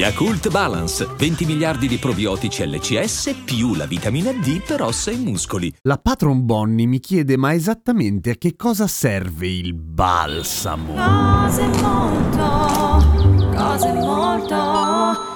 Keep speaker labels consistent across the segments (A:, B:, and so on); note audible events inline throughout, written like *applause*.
A: Yakult Balance, 20 miliardi di probiotici LCS più la vitamina D per ossa e muscoli.
B: La patron Bonnie mi chiede ma esattamente a che cosa serve il balsamo?
C: Cose molto, cose molto,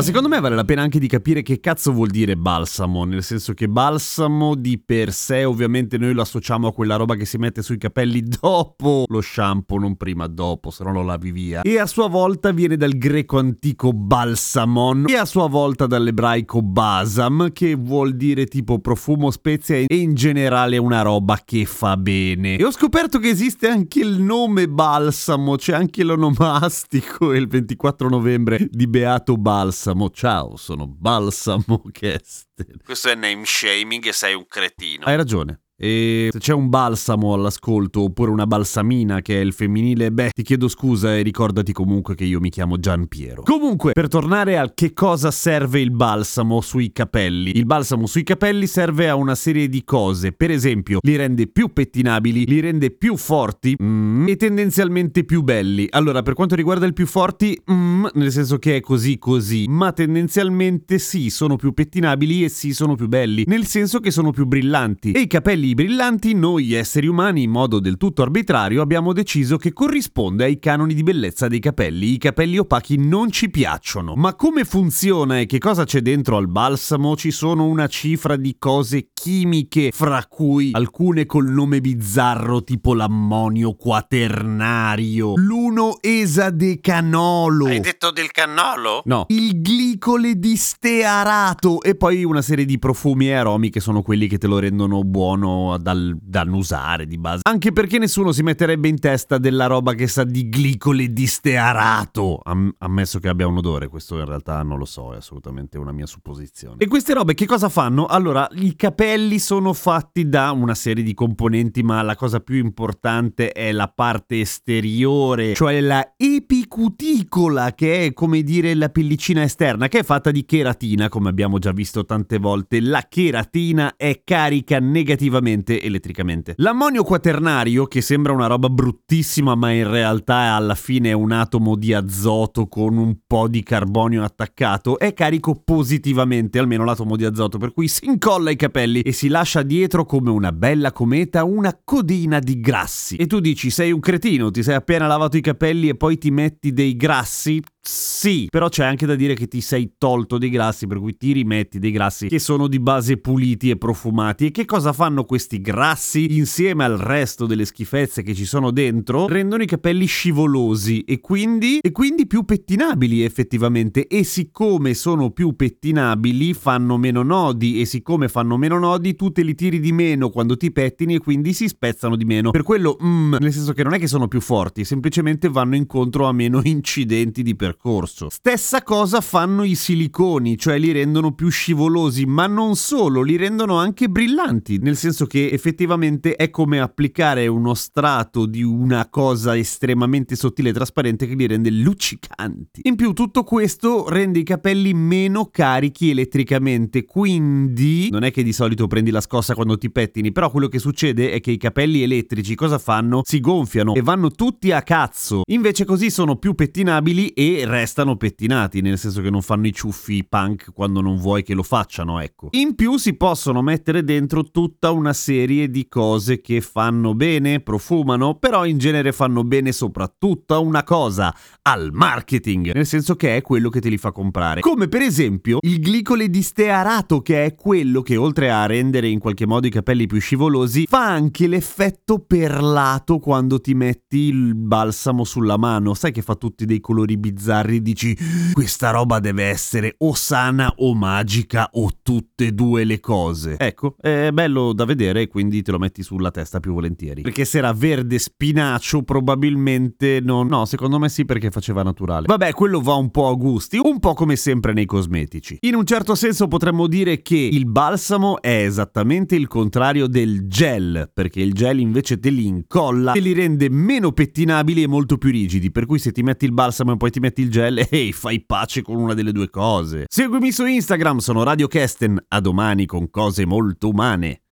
B: Ma secondo me vale la pena anche di capire che cazzo vuol dire balsamo, nel senso che balsamo di per sé ovviamente noi lo associamo a quella roba che si mette sui capelli *laughs* dopo lo shampoo, non prima, dopo, se no lo lavi via. E a sua volta viene dal greco antico balsamon e a sua volta dall'ebraico basam, che vuol dire tipo profumo, spezia e in generale una roba che fa bene. E ho scoperto che esiste anche il nome balsamo, c'è anche l'onomastico *laughs* il 24 novembre di Beato Balsamo. Ciao, sono Balsamo *laughs* Kesten.
D: Questo è name shaming e sei un cretino.
B: Hai ragione. E se c'è un balsamo all'ascolto oppure una balsamina che è il femminile, beh, ti chiedo scusa e ricordati comunque che io mi chiamo Gian Piero. Comunque, per tornare al che cosa serve il balsamo sui capelli. Il balsamo sui capelli serve a una serie di cose. Per esempio, li rende più pettinabili, li rende più forti mm, e tendenzialmente più belli. Allora, per quanto riguarda il più forti, mm, nel senso che è così così, ma tendenzialmente sì, sono più pettinabili e sì, sono più belli, nel senso che sono più brillanti. E i capelli brillanti, noi esseri umani, in modo del tutto arbitrario, abbiamo deciso che corrisponde ai canoni di bellezza dei capelli. I capelli opachi non ci piacciono. Ma come funziona e che cosa c'è dentro al balsamo? Ci sono una cifra di cose chimiche, fra cui alcune col nome bizzarro tipo l'ammonio quaternario, l'uno esadecanolo.
D: Hai detto del cannolo?
B: No, il glicole di stearato e poi una serie di profumi e aromi che sono quelli che te lo rendono buono dal, da annusare di base. Anche perché nessuno si metterebbe in testa della roba che sa di glicole di stearato, am- ammesso che abbia un odore, questo in realtà non lo so, è assolutamente una mia supposizione. E queste robe che cosa fanno? Allora, i capelli sono fatti da una serie di componenti, ma la cosa più importante è la parte esteriore, cioè la epicuticola, che è come dire la pellicina esterna, che è fatta di cheratina, come abbiamo già visto tante volte. La cheratina è carica negativamente elettricamente. L'ammonio quaternario, che sembra una roba bruttissima, ma in realtà alla fine è un atomo di azoto con un po' di carbonio attaccato, è carico positivamente, almeno l'atomo di azoto, per cui si incolla ai capelli e si lascia dietro come una bella cometa una codina di grassi. E tu dici, sei un cretino, ti sei appena lavato i capelli e poi ti metti dei grassi? Sì, però c'è anche da dire che ti sei tolto dei grassi, per cui ti rimetti dei grassi che sono di base puliti e profumati. E che cosa fanno questi grassi insieme al resto delle schifezze che ci sono dentro? Rendono i capelli scivolosi e quindi, e quindi più pettinabili effettivamente. E siccome sono più pettinabili, fanno meno nodi. E siccome fanno meno nodi, tu te li tiri di meno quando ti pettini e quindi si spezzano di meno. Per quello, mm, nel senso che non è che sono più forti, semplicemente vanno incontro a meno *laughs* incidenti di percorso percorso. Stessa cosa fanno i siliconi, cioè li rendono più scivolosi, ma non solo, li rendono anche brillanti, nel senso che effettivamente è come applicare uno strato di una cosa estremamente sottile e trasparente che li rende luccicanti. In più tutto questo rende i capelli meno carichi elettricamente, quindi non è che di solito prendi la scossa quando ti pettini, però quello che succede è che i capelli elettrici cosa fanno? Si gonfiano e vanno tutti a cazzo. Invece così sono più pettinabili e restano pettinati, nel senso che non fanno i ciuffi punk quando non vuoi che lo facciano, ecco. In più si possono mettere dentro tutta una serie di cose che fanno bene, profumano, però in genere fanno bene soprattutto una cosa, al marketing, nel senso che è quello che te li fa comprare. Come per esempio il glicole di stearato, che è quello che oltre a rendere in qualche modo i capelli più scivolosi, fa anche l'effetto perlato quando ti metti il balsamo sulla mano. Sai che fa tutti dei colori bizzarri bizzarri dici questa roba deve essere o sana o magica o tutte e due le cose. Ecco, è bello da vedere quindi te lo metti sulla testa più volentieri. Perché se era verde spinacio probabilmente non... No, secondo me sì perché faceva naturale. Vabbè, quello va un po' a gusti, un po' come sempre nei cosmetici. In un certo senso potremmo dire che il balsamo è esattamente il contrario del gel, perché il gel invece te li incolla e li rende meno pettinabili e molto più rigidi, per cui se ti metti il balsamo e poi ti metti il gel, ehi, *laughs* fai pace con una delle due cose. Seguimi su Instagram, sono Radio Kesten, a domani con cose molto umane.